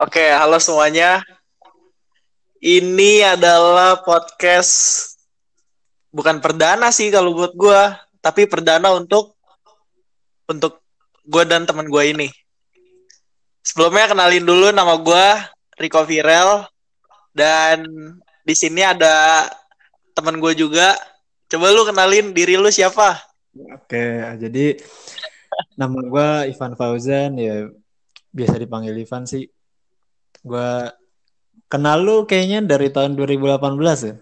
Oke, halo semuanya. Ini adalah podcast bukan perdana sih kalau buat gua, tapi perdana untuk untuk gua dan teman gua ini. Sebelumnya kenalin dulu nama gua Rico Virel dan di sini ada teman gue juga. Coba lu kenalin diri lu siapa? Oke, jadi nama gue Ivan Fauzan ya biasa dipanggil Ivan sih. Gue kenal lu kayaknya dari tahun 2018 ya?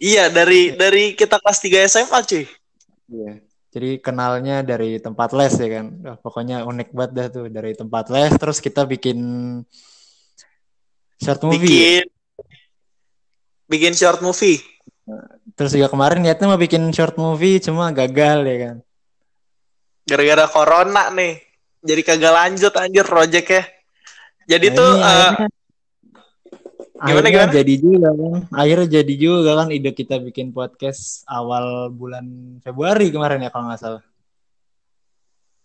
Iya, dari dari kita kelas 3 SMA, cuy. Iya. Jadi kenalnya dari tempat les ya kan. Wah, pokoknya unik banget dah tuh dari tempat les terus kita bikin short movie. Bikin bikin short movie. Terus juga kemarin niatnya mau bikin short movie cuma gagal ya kan. Gara-gara corona nih. Jadi kagak lanjut anjir projectnya. Jadi Nah, tuh akhirnya, gimana, akhirnya gimana? jadi juga kan. Akhirnya jadi juga kan ide kita bikin podcast awal bulan Februari kemarin ya kalau nggak salah.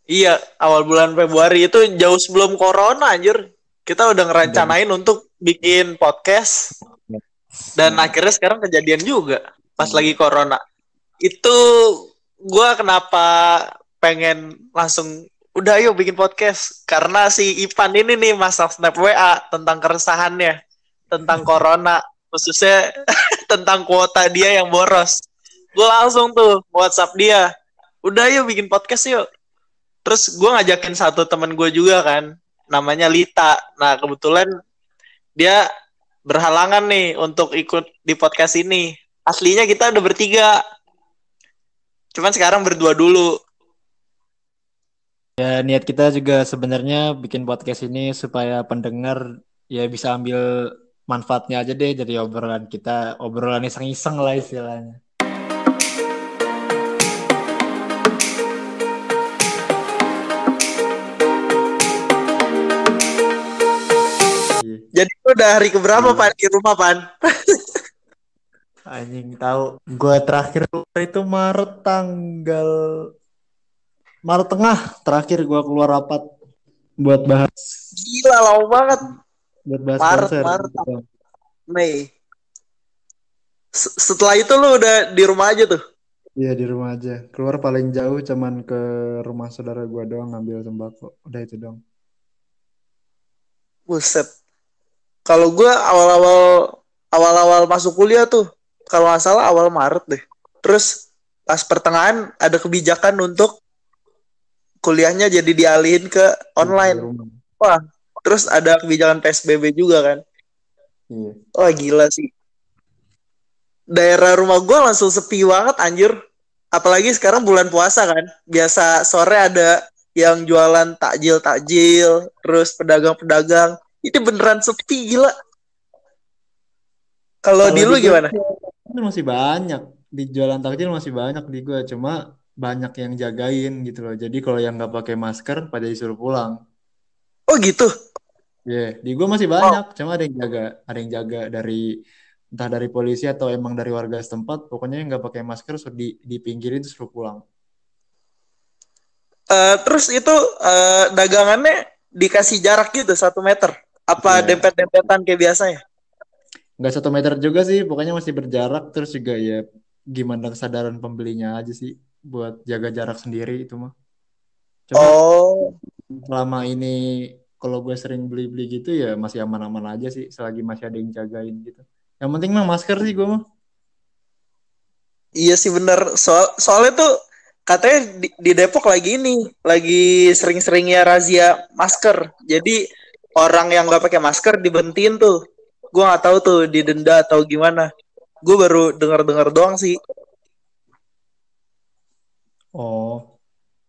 iya, awal bulan Februari itu jauh sebelum corona anjir. Kita udah ngerencanain untuk bikin podcast dan akhirnya sekarang kejadian juga pas lagi corona. Itu gua kenapa pengen langsung udah ayo bikin podcast karena si Ipan ini nih masak snap WA tentang keresahannya tentang corona khususnya tentang kuota dia yang boros. Gue langsung tuh WhatsApp dia. Udah yuk bikin podcast yuk. Terus gue ngajakin satu temen gue juga kan, namanya Lita. Nah kebetulan dia berhalangan nih untuk ikut di podcast ini. Aslinya kita udah bertiga. Cuman sekarang berdua dulu. Ya niat kita juga sebenarnya bikin podcast ini supaya pendengar ya bisa ambil manfaatnya aja deh dari obrolan kita, obrolan iseng-iseng lah istilahnya. Jadi udah hari keberapa Iya. Pan di rumah Pan? Anjing tahu, gue terakhir keluar itu Maret tanggal Maret tengah terakhir gue keluar rapat buat bahas Gila lama banget. buat bahas Maret, konser. Maret. Mei. Setelah itu lu udah di rumah aja tuh. Iya di rumah aja. Keluar paling jauh cuman ke rumah saudara gue doang ngambil sembako. Udah itu dong. Buset. Kalau gue awal-awal awal-awal masuk kuliah tuh, kalau nggak salah awal Maret deh. Terus pas pertengahan ada kebijakan untuk kuliahnya jadi dialihin ke online. Wah, terus ada kebijakan PSBB juga kan. Iya. Wah gila sih. Daerah rumah gue langsung sepi banget anjir. Apalagi sekarang bulan puasa kan. Biasa sore ada yang jualan takjil-takjil, terus pedagang-pedagang. Itu beneran sepi gila. Kalau di lu gimana? Masih banyak di jualan takjil masih banyak di gue cuma banyak yang jagain gitu loh. Jadi kalau yang nggak pakai masker pada disuruh pulang. Oh gitu. Iya, di gue masih banyak, cuma ada yang jaga, ada yang jaga dari entah dari polisi atau emang dari warga setempat, pokoknya yang nggak pakai masker suruh di dipinggirin terus suruh pulang. Eh, terus itu eh, dagangannya dikasih jarak gitu satu meter. Apa Iya. dempet-dempetan kayak biasanya? Nggak satu meter juga sih, pokoknya masih berjarak terus juga ya gimana kesadaran pembelinya aja sih buat jaga jarak sendiri itu mah. Cuma Oh, selama ini kalau gue sering beli-beli gitu ya masih aman-aman aja sih selagi masih ada yang jagain gitu. Yang penting mah masker sih gue mah. iya sih bener. Soal soalnya tuh katanya di, di Depok lagi ini, lagi sering-seringnya razia masker. Jadi orang yang nggak pakai masker dibentiin tuh. Gua nggak tahu tuh didenda atau gimana. Gue baru dengar-dengar doang sih. Oh,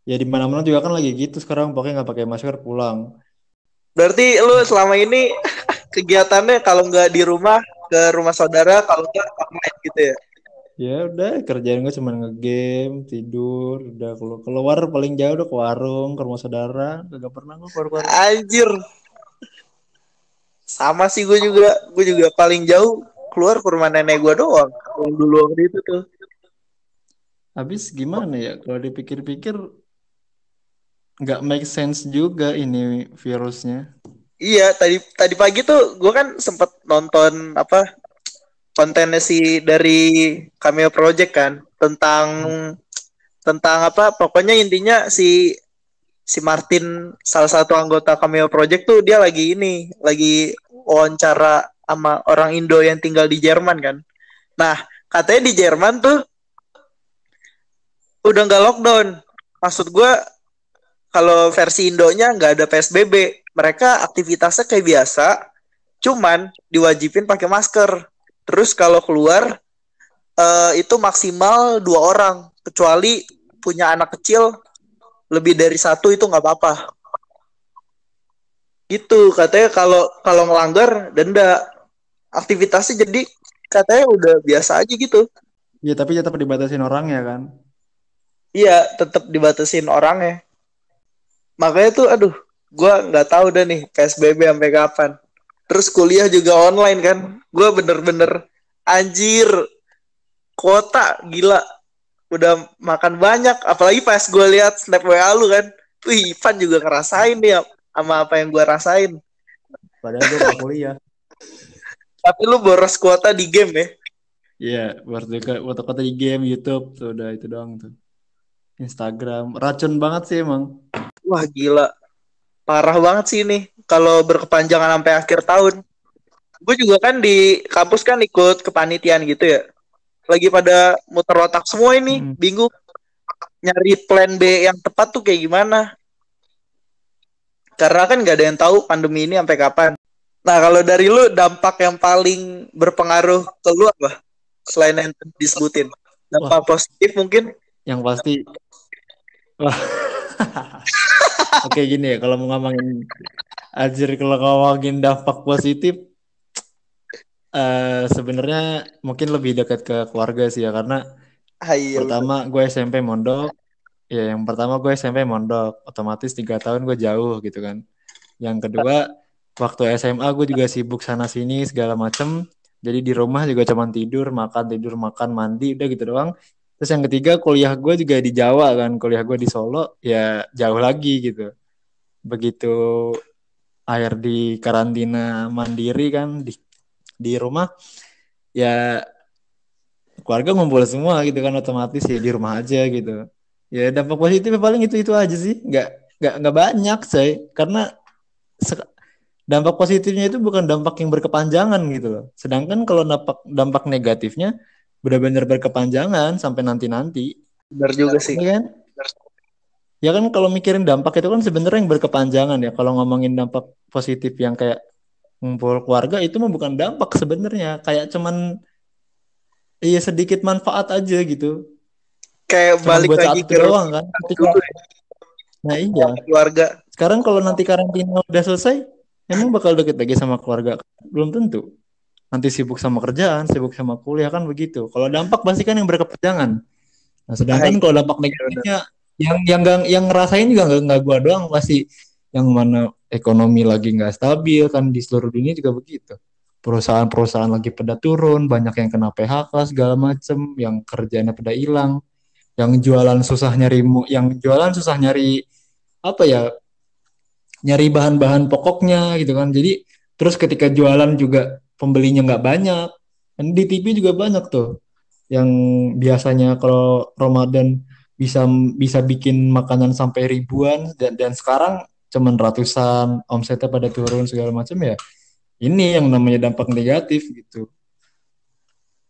ya di mana-mana juga kan lagi gitu sekarang pokoknya nggak pakai masker pulang. Berarti lu selama ini kegiatannya kalau nggak di rumah ke rumah saudara, kalau nggak online gitu ya. Ya udah kerjaan gue cuma ngegame, tidur, udah keluar, keluar paling jauh udah ke warung, ke rumah saudara, gak pernah gue keluar keluar. Anjir. Sama sih gue juga, gue juga paling jauh keluar ke rumah nenek gue doang. Dulu waktu itu tuh. Habis gimana ya kalau dipikir-pikir nggak make sense juga ini virusnya. Iya, tadi tadi pagi tuh gue kan sempet nonton apa kontennya si dari Cameo Project kan tentang tentang apa pokoknya intinya si si Martin salah satu anggota Cameo Project tuh dia lagi ini lagi wawancara sama orang Indo yang tinggal di Jerman kan. Nah, katanya di Jerman tuh udah nggak lockdown. Maksud gue kalau versi Indonya nggak ada PSBB. Mereka aktivitasnya kayak biasa, cuman diwajibin pakai masker. Terus kalau keluar uh, itu maksimal dua orang, kecuali punya anak kecil lebih dari satu itu nggak apa-apa. Gitu katanya kalau kalau melanggar denda. Aktivitasnya jadi katanya udah biasa aja gitu. Iya tapi tetap dibatasin orang ya kan. Iya tetap dibatasin orangnya makanya tuh aduh gue nggak tahu deh nih psbb sampai kapan. Terus kuliah juga online kan. Gue bener-bener anjir kota gila. Udah makan banyak apalagi pas gue lihat snap wa lu kan. Wih Ivan juga ngerasain dia sama apa yang gue rasain. Padahal gue gak kuliah. Tapi lu boros kuota di game ya? Iya boros kuota di game YouTube tuh udah itu doang tuh Instagram. Racun banget sih emang. Wah gila. Parah banget sih ini kalau berkepanjangan sampai akhir tahun. Gue juga kan di kampus kan ikut kepanitiaan gitu ya. Lagi pada muter otak semua ini hmm. bingung nyari plan B yang tepat tuh kayak gimana. Karena kan nggak ada yang tahu pandemi ini sampai kapan. Nah kalau dari lu dampak yang paling berpengaruh ke lu apa? Selain yang disebutin. Dampak Wah. positif mungkin? Yang pasti. Oke gini ya, kalau mau ngomongin Azir kalau ngomongin dampak positif uh, sebenarnya mungkin lebih dekat ke keluarga sih ya karena Ayo. Ah, iya, pertama gue SMP mondok ya yang pertama gue SMP mondok otomatis tiga tahun gue jauh gitu kan yang kedua waktu SMA gue juga sibuk sana sini segala macem jadi di rumah juga cuma tidur makan tidur makan mandi udah gitu doang Terus yang ketiga kuliah gue juga di Jawa kan, kuliah gue di Solo ya jauh lagi gitu. Begitu air di karantina mandiri kan di di rumah ya keluarga ngumpul semua gitu kan otomatis ya di rumah aja gitu. Ya dampak positifnya paling itu itu aja sih, nggak nggak nggak banyak saya karena dampak positifnya itu bukan dampak yang berkepanjangan gitu loh. Sedangkan kalau dampak dampak negatifnya benar-benar berkepanjangan sampai nanti-nanti. Benar juga sih. Ya kan? Ya kan kalau mikirin dampak itu kan sebenarnya yang berkepanjangan ya. Kalau ngomongin dampak positif yang kayak ngumpul keluarga itu mah bukan dampak sebenarnya, kayak cuman iya sedikit manfaat aja gitu. Kayak cuman balik lagi ke doang kan. Ketika, nah iya. Keluarga. Sekarang kalau nanti karantina udah selesai, emang bakal deket lagi sama keluarga? Belum tentu nanti sibuk sama kerjaan, sibuk sama kuliah kan begitu. Kalau dampak pasti kan yang berkepanjangan. Nah, sedangkan kalau dampak negatifnya yang yang yang, yang ngerasain juga nggak nggak gua doang pasti yang mana ekonomi lagi nggak stabil kan di seluruh dunia juga begitu. Perusahaan-perusahaan lagi pada turun, banyak yang kena PHK segala macem, yang kerjanya pada hilang, yang jualan susah nyari yang jualan susah nyari apa ya nyari bahan-bahan pokoknya gitu kan. Jadi terus ketika jualan juga pembelinya nggak banyak. Dan di TV juga banyak tuh yang biasanya kalau Ramadan bisa bisa bikin makanan sampai ribuan dan dan sekarang cuman ratusan omsetnya pada turun segala macam ya. Ini yang namanya dampak negatif gitu.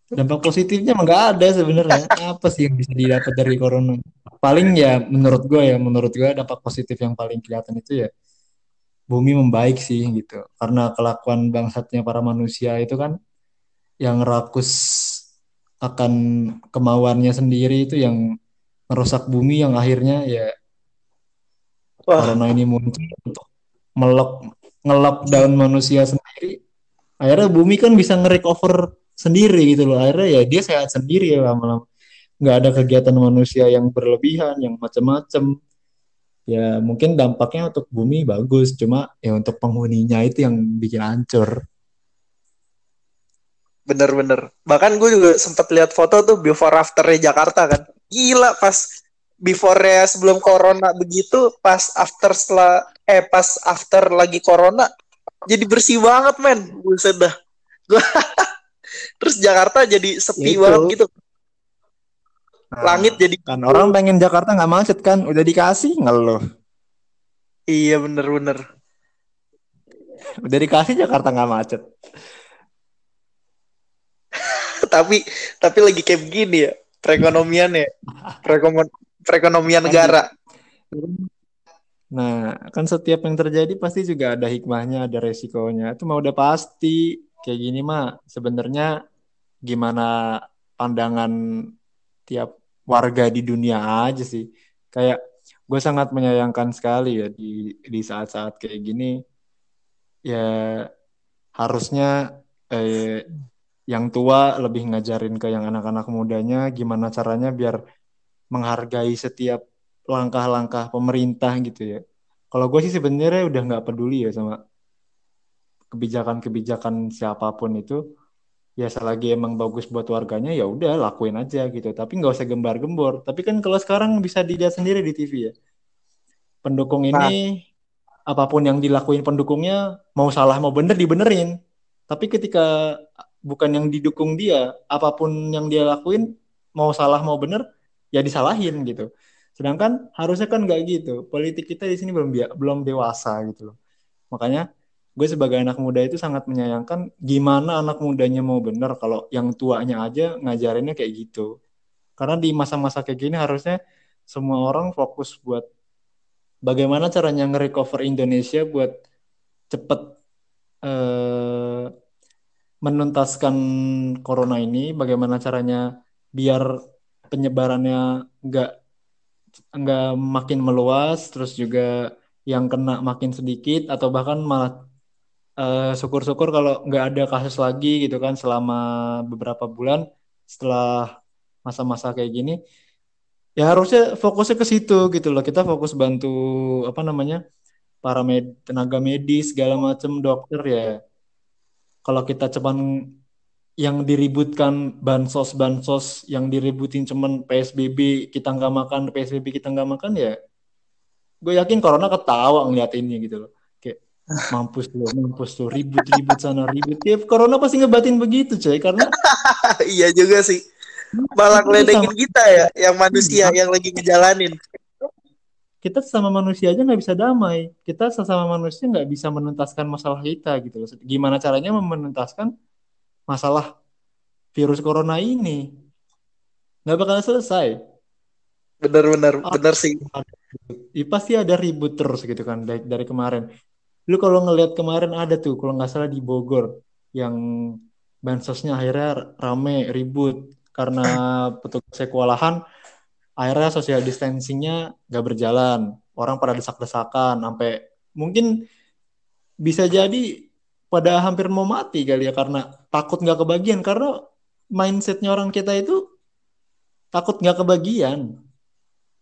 Dampak positifnya emang nggak ada sebenarnya. Apa sih yang bisa didapat dari corona? Paling ya menurut gue ya menurut gue dampak positif yang paling kelihatan itu ya bumi membaik sih gitu. Karena kelakuan bangsatnya para manusia itu kan yang rakus akan kemauannya sendiri itu yang merusak bumi yang akhirnya ya Wah. karena ini muncul untuk melok ngelap daun manusia sendiri. Akhirnya bumi kan bisa nge-recover sendiri gitu loh. Akhirnya ya dia sehat sendiri ya lama-lama. Nggak ada kegiatan manusia yang berlebihan yang macam-macam ya mungkin dampaknya untuk bumi bagus cuma ya untuk penghuninya itu yang bikin hancur. Bener-bener bahkan gue juga sempat lihat foto tuh before afternya Jakarta kan. Gila pas before sebelum corona begitu pas after setelah eh pas after lagi corona jadi bersih banget men. Buset dah. Gua terus Jakarta jadi sepi Itu. banget gitu Nah, langit jadi kan orang pengen Jakarta nggak macet kan udah dikasih ngeluh. Iya bener-bener udah dikasih Jakarta nggak macet. Tapi tapi lagi kayak begini ya perekonomian ya. Perekonomian perekonomian negara. Nah, kan setiap yang terjadi pasti juga ada hikmahnya, ada resikonya. Itu mah udah pasti. Kayak gini mah sebenarnya gimana pandangan tiap warga di dunia aja sih. Kayak gue sangat menyayangkan sekali ya di di saat-saat kayak gini. Ya harusnya eh, yang tua lebih ngajarin ke yang anak-anak mudanya gimana caranya biar menghargai setiap langkah-langkah pemerintah gitu ya. Kalau gue sih sebenarnya udah nggak peduli ya sama kebijakan-kebijakan siapa pun itu. Ya selagi emang bagus buat warganya ya udah lakuin aja gitu. Tapi nggak usah gembar-gembor. Tapi kan kalau sekarang bisa dilihat sendiri di TV ya. Pendukung ini apa pun yang dilakuin pendukungnya mau salah mau bener dibenerin. Tapi ketika bukan yang didukung dia, apa pun yang dia lakuin mau salah mau bener ya disalahin gitu. Sedangkan harusnya kan nggak gitu. Politik kita di sini belum belum dewasa gitu loh. Makanya gue sebagai anak muda itu sangat menyayangkan gimana anak mudanya mau bener kalau yang tuanya aja ngajarinnya kayak gitu. Karena di masa-masa kayak gini harusnya semua orang fokus buat bagaimana caranya nge-recover Indonesia buat cepet eh, menuntaskan corona ini, bagaimana caranya biar penyebarannya nggak nggak makin meluas, terus juga yang kena makin sedikit atau bahkan malah uh, syukur-syukur kalau nggak ada kasus lagi gitu kan selama beberapa bulan setelah masa-masa kayak gini ya harusnya fokusnya ke situ gitu loh. Kita fokus bantu apa namanya para med tenaga medis segala macam dokter ya. Kalau kita cuman yang diributkan bansos bansos yang diributin cuman PSBB kita nggak makan PSBB kita nggak makan ya gue yakin corona ketawa ngeliat ini gitu loh mampus tuh mampus tuh ribut ribut sana ribut. Ya corona pasti ngebatin begitu coy karena iya juga sih. Malah ngeledekin kita ya yang manusia yang lagi ngejalanin. Kita sama manusia aja nggak bisa damai. Kita sesama manusia nggak bisa menuntaskan masalah kita gitu loh. Gimana caranya menuntaskan masalah virus corona ini? Nggak bakal selesai. Bener-bener bener sih. Ya, pasti ada ribut terus gitu kan dari, dari kemarin lu kalau ngelihat kemarin ada tuh kalau nggak salah di Bogor yang bansosnya akhirnya rame ribut karena petugasnya kewalahan akhirnya social distancingnya nggak berjalan orang pada desak-desakan sampai mungkin bisa jadi pada hampir mau mati kali ya karena takut nggak kebagian karena mindsetnya orang kita itu takut nggak kebagian.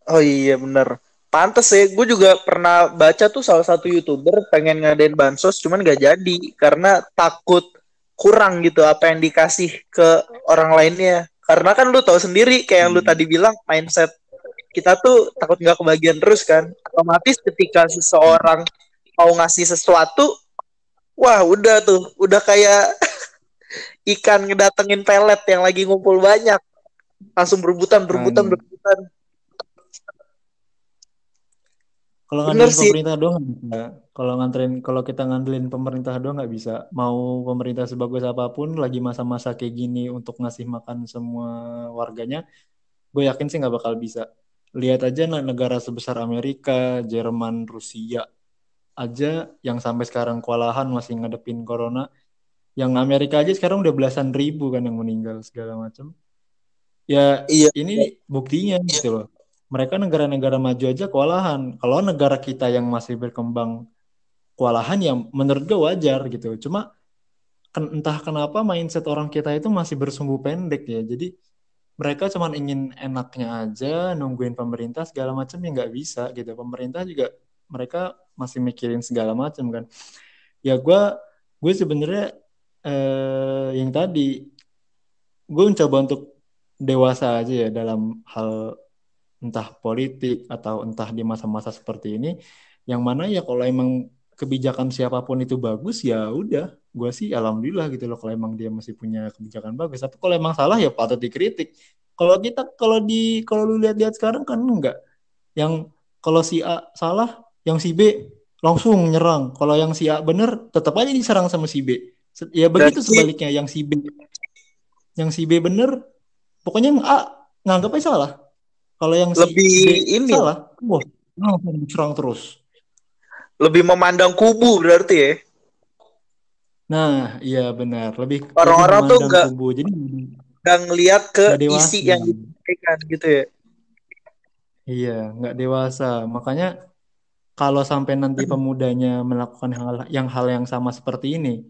Oh iya bener. Pantes ya, gue juga pernah baca tuh salah satu youtuber pengen ngadain bansos, cuman gak jadi karena takut kurang gitu apa yang dikasih ke orang lainnya. Karena kan lu tahu sendiri kayak yang lu tadi bilang mindset kita tuh takut nggak kebagian terus kan. Otomatis ketika seseorang mau ngasih sesuatu, wah udah tuh, udah kayak ikan ngedatengin pelet yang lagi ngumpul banyak, langsung berebutan, berebutan, berebutan. Kalau ngandelin pemerintah doang nggak. Kalau nganterin, kalau kita ngandelin pemerintah doang nggak bisa. Mau pemerintah sebagus apa pun, lagi masa-masa kayak gini untuk ngasih makan semua warganya, gue yakin sih nggak bakal bisa. Lihat aja negara sebesar Amerika, Jerman, Rusia aja yang sampai sekarang kewalahan masih ngadepin corona. Yang Amerika aja sekarang udah belasan ribu kan yang meninggal segala macam. Ya iya. ini buktinya gitu loh mereka negara-negara maju aja kewalahan. Kalau negara kita yang masih berkembang kewalahan ya menurut gue wajar gitu. Cuma entah kenapa mindset orang kita itu masih bersumbu pendek ya. Jadi mereka cuma ingin enaknya aja nungguin pemerintah segala macam ya nggak bisa gitu. Pemerintah juga mereka masih mikirin segala macam kan. Ya gue gue sebenarnya eh, yang tadi gue mencoba untuk dewasa aja ya dalam hal entah politik atau entah di masa-masa seperti ini yang mana ya kalau emang kebijakan siapa pun itu bagus ya udah gue sih alhamdulillah gitu loh kalau emang dia masih punya kebijakan bagus. Tapi kalau emang salah ya patut dikritik. Kalau kita kalau di kalau lu lihat-lihat sekarang kan enggak. Yang kalau si A salah yang si B langsung nyerang. Kalau yang si A bener tetap aja diserang sama si B. Ya begitu Berarti- sebaliknya. Yang si B yang si B bener pokoknya yang A nganggapnya salah kalau yang si Lebih B ini. salah wah diserang terus Lebih memandang kubu berarti ya. Nah, iya benar. Lebih Orang-orang tuh memandang nggak- kubu. Jadi Dan ngelihat ke dewasa. isi yang disampaikan gitu ya. Iya, nggak dewasa. Makanya kalau sampai nanti pemudanya melakukan hal yang hal yang sama seperti ini,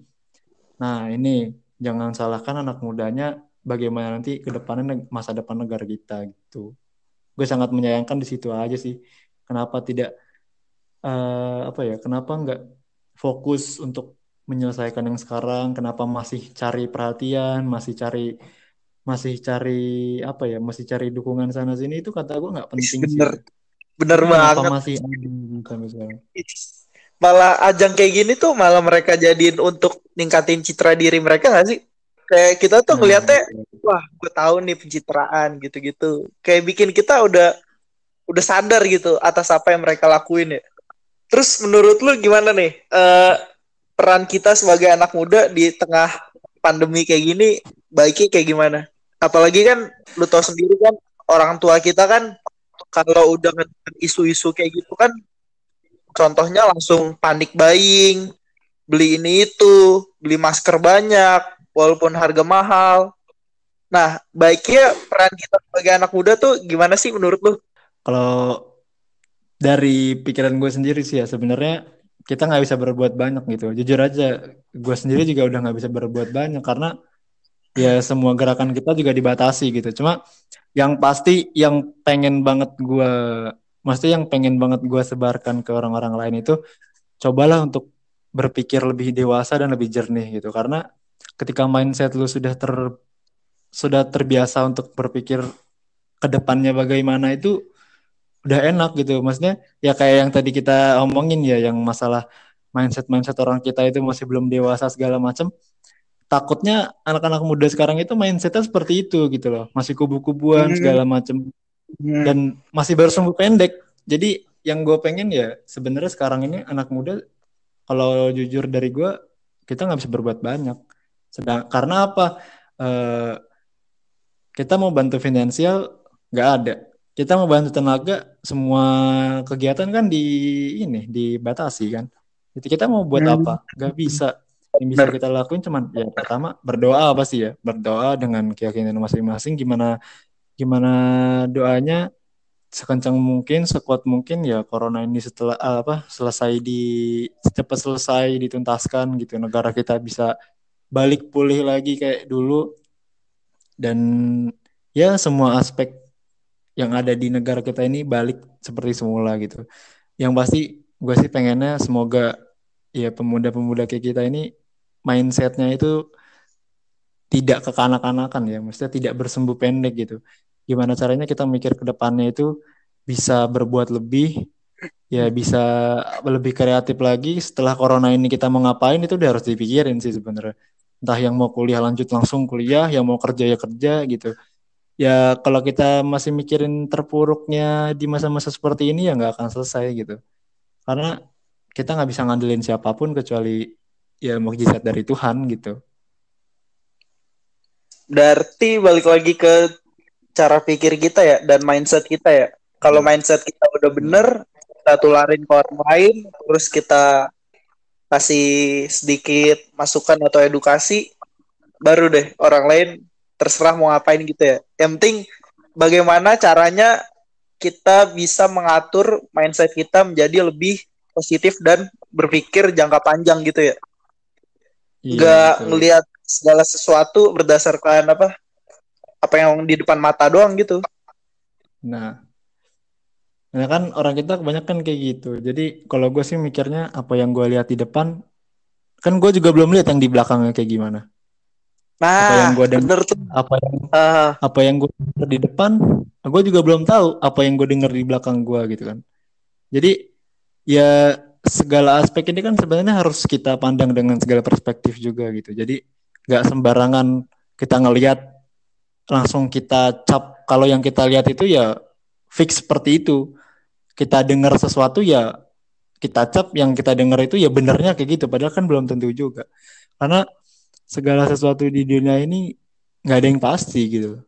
nah ini jangan salahkan anak mudanya bagaimana nanti ke depannya masa depan negara kita gitu. Gue sangat menyayangkan di situ aja sih. Kenapa tidak eh, apa ya? Kenapa nggak fokus untuk menyelesaikan yang sekarang? Kenapa masih cari perhatian, masih cari masih cari apa ya? Masih cari dukungan sana sini itu kata gue nggak penting sih. Bener. Bener Kenapa banget. masih sampai sekarang? Malah ajang kayak gini tuh malah mereka jadiin untuk ningkatin citra diri mereka gak sih? Kayak kita tuh Nah, ngeliatnya, wah gue tahu nih pencitraan gitu-gitu. Kayak bikin kita udah udah sadar gitu atas apa yang mereka lakuin ya. Terus menurut lu gimana nih eh, peran kita sebagai anak muda di tengah pandemi kayak gini baiknya kayak gimana? Apalagi kan lu tahu sendiri kan orang tua kita kan kalau udah isu-isu kayak gitu kan contohnya langsung panik buying, beli ini itu, beli masker banyak walaupun harga mahal. Nah, baiknya peran kita sebagai anak muda tuh gimana sih menurut lu? Kalau dari pikiran gue sendiri sih ya sebenarnya kita nggak bisa berbuat banyak gitu. Jujur aja, gue sendiri juga udah nggak bisa berbuat banyak karena ya semua gerakan kita juga dibatasi gitu. Cuma yang pasti yang pengen banget gue, maksudnya yang pengen banget gue sebarkan ke orang-orang lain itu cobalah untuk berpikir lebih dewasa dan lebih jernih gitu. Karena ketika mindset lu sudah ter sudah terbiasa untuk berpikir ke depannya bagaimana itu udah enak gitu. Maksudnya ya kayak yang tadi kita omongin ya yang masalah mindset-mindset orang kita itu masih belum dewasa segala macam. Takutnya anak-anak muda sekarang itu mindsetnya seperti itu gitu loh. Masih kubu-kubuan Hmm. segala macam dan masih bersumbu pendek. Jadi yang gue pengen ya sebenarnya sekarang ini anak muda kalau jujur dari gue kita nggak bisa berbuat banyak. Sedang karena apa? Eh, kita mau bantu finansial nggak ada. Kita mau bantu tenaga semua kegiatan kan di ini dibatasi kan. Jadi kita mau buat Hmm. apa? Nggak bisa. Yang bisa kita lakuin cuman ya pertama berdoa pasti ya. Berdoa dengan keyakinan masing-masing gimana gimana doanya sekencang mungkin, sekuat mungkin ya corona ini setelah ah, apa selesai di cepat selesai dituntaskan gitu negara kita bisa balik pulih lagi kayak dulu dan ya semua aspek yang ada di negara kita ini balik seperti semula gitu. Yang pasti gue sih pengennya semoga ya pemuda-pemuda kayak kita ini mindsetnya itu tidak kekanak-kanakan ya, maksudnya tidak bersumbu pendek gitu. Gimana caranya kita mikir ke depannya itu bisa berbuat lebih, ya bisa lebih kreatif lagi. Setelah corona ini kita mau ngapain itu udah harus dipikirin sih sebenarnya. Entah yang mau kuliah lanjut langsung kuliah, yang mau kerja ya kerja gitu. Ya kalau kita masih mikirin terpuruknya di masa-masa seperti ini ya nggak akan selesai gitu. Karena kita nggak bisa ngandelin siapa pun kecuali ya mukjizat dari Tuhan gitu. Berarti balik lagi ke cara pikir kita ya dan mindset kita ya. Kalau mindset kita udah bener, kita tularin ke orang lain, terus kita kasih sedikit masukan atau edukasi, baru deh orang lain terserah mau ngapain gitu ya. Yang penting bagaimana caranya kita bisa mengatur mindset kita menjadi lebih positif dan berpikir jangka panjang gitu ya. Iya, betul. ngelihat segala sesuatu berdasarkan apa apa yang di depan mata doang gitu. Nah, nah kan orang kita kebanyakan kayak gitu. Jadi kalau gue sih mikirnya apa yang gue lihat di depan, kan gue juga belum lihat yang di belakangnya kayak gimana. Apa yang Nah, denger- bener tuh. Apa yang Ah, apa yang gue denger di depan, gue juga belum tahu apa yang gue denger di belakang gue gitu kan. Jadi ya segala aspek ini kan sebenarnya harus kita pandang dengan segala perspektif juga gitu. Jadi nggak sembarangan kita ngelihat langsung kita cap kalau yang kita lihat itu ya fix seperti itu. Kita dengar sesuatu ya kita cap yang kita dengar itu ya benernya kayak gitu padahal kan belum tentu juga. Karena segala sesuatu di dunia ini nggak ada yang pasti gitu.